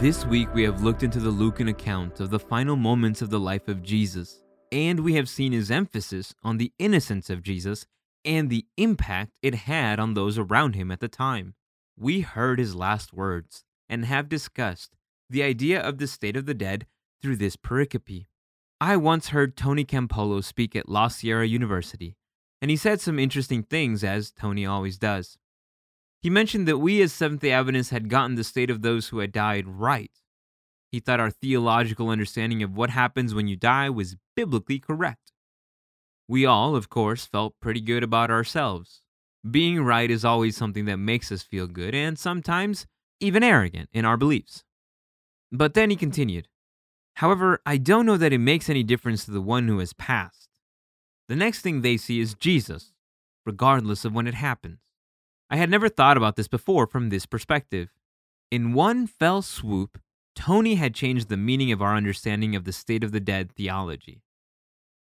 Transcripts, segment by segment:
This week, we have looked into the Lucan account of the final moments of the life of Jesus, and we have seen his emphasis on the innocence of Jesus and the impact it had on those around him at the time. We heard his last words and have discussed the idea of the state of the dead through this pericope. I once heard Tony Campolo speak at La Sierra University, and he said some interesting things, as Tony always does. He mentioned that we as Seventh day Adventists had gotten the state of those who had died right. He thought our theological understanding of what happens when you die was biblically correct. We all, of course, felt pretty good about ourselves. Being right is always something that makes us feel good and sometimes even arrogant in our beliefs. But then he continued However, I don't know that it makes any difference to the one who has passed. The next thing they see is Jesus, regardless of when it happens. I had never thought about this before from this perspective. In one fell swoop, Tony had changed the meaning of our understanding of the state of the dead theology.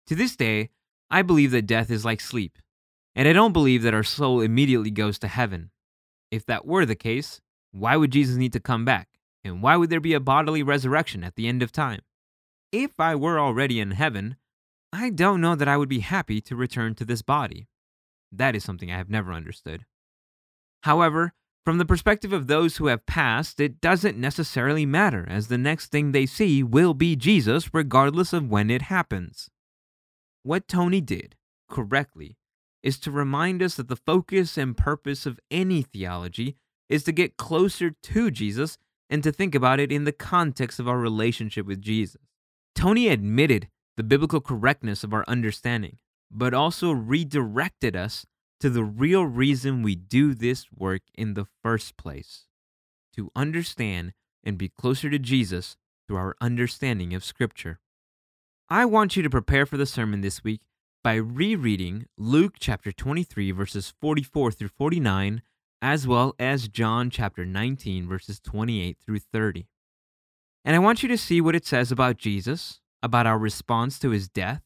To this day, I believe that death is like sleep, and I don't believe that our soul immediately goes to heaven. If that were the case, why would Jesus need to come back? And why would there be a bodily resurrection at the end of time? If I were already in heaven, I don't know that I would be happy to return to this body. That is something I have never understood. However, from the perspective of those who have passed, it doesn't necessarily matter, as the next thing they see will be Jesus, regardless of when it happens. What Tony did, correctly, is to remind us that the focus and purpose of any theology is to get closer to Jesus and to think about it in the context of our relationship with Jesus. Tony admitted the biblical correctness of our understanding, but also redirected us to the real reason we do this work in the first place to understand and be closer to Jesus through our understanding of Scripture. I want you to prepare for the sermon this week by rereading Luke chapter 23, verses 44 through 49, as well as John chapter 19, verses 28 through 30. And I want you to see what it says about Jesus, about our response to his death,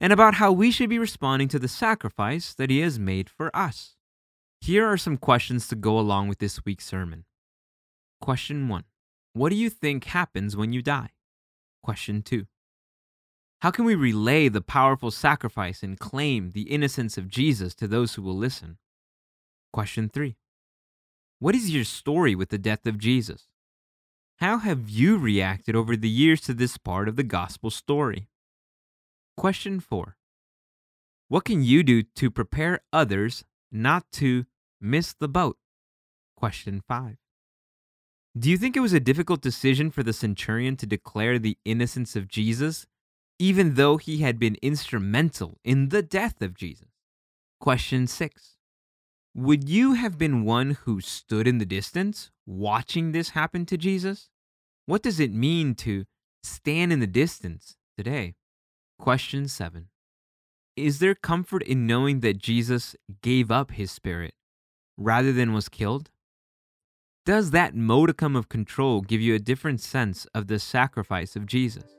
and about how we should be responding to the sacrifice that He has made for us. Here are some questions to go along with this week's sermon. Question 1 What do you think happens when you die? Question 2 How can we relay the powerful sacrifice and claim the innocence of Jesus to those who will listen? Question 3 What is your story with the death of Jesus? How have you reacted over the years to this part of the gospel story? Question four What can you do to prepare others not to miss the boat? Question five Do you think it was a difficult decision for the centurion to declare the innocence of Jesus, even though he had been instrumental in the death of Jesus? Question six Would you have been one who stood in the distance watching this happen to Jesus? What does it mean to stand in the distance today? Question 7 Is there comfort in knowing that Jesus gave up his spirit rather than was killed? Does that modicum of control give you a different sense of the sacrifice of Jesus?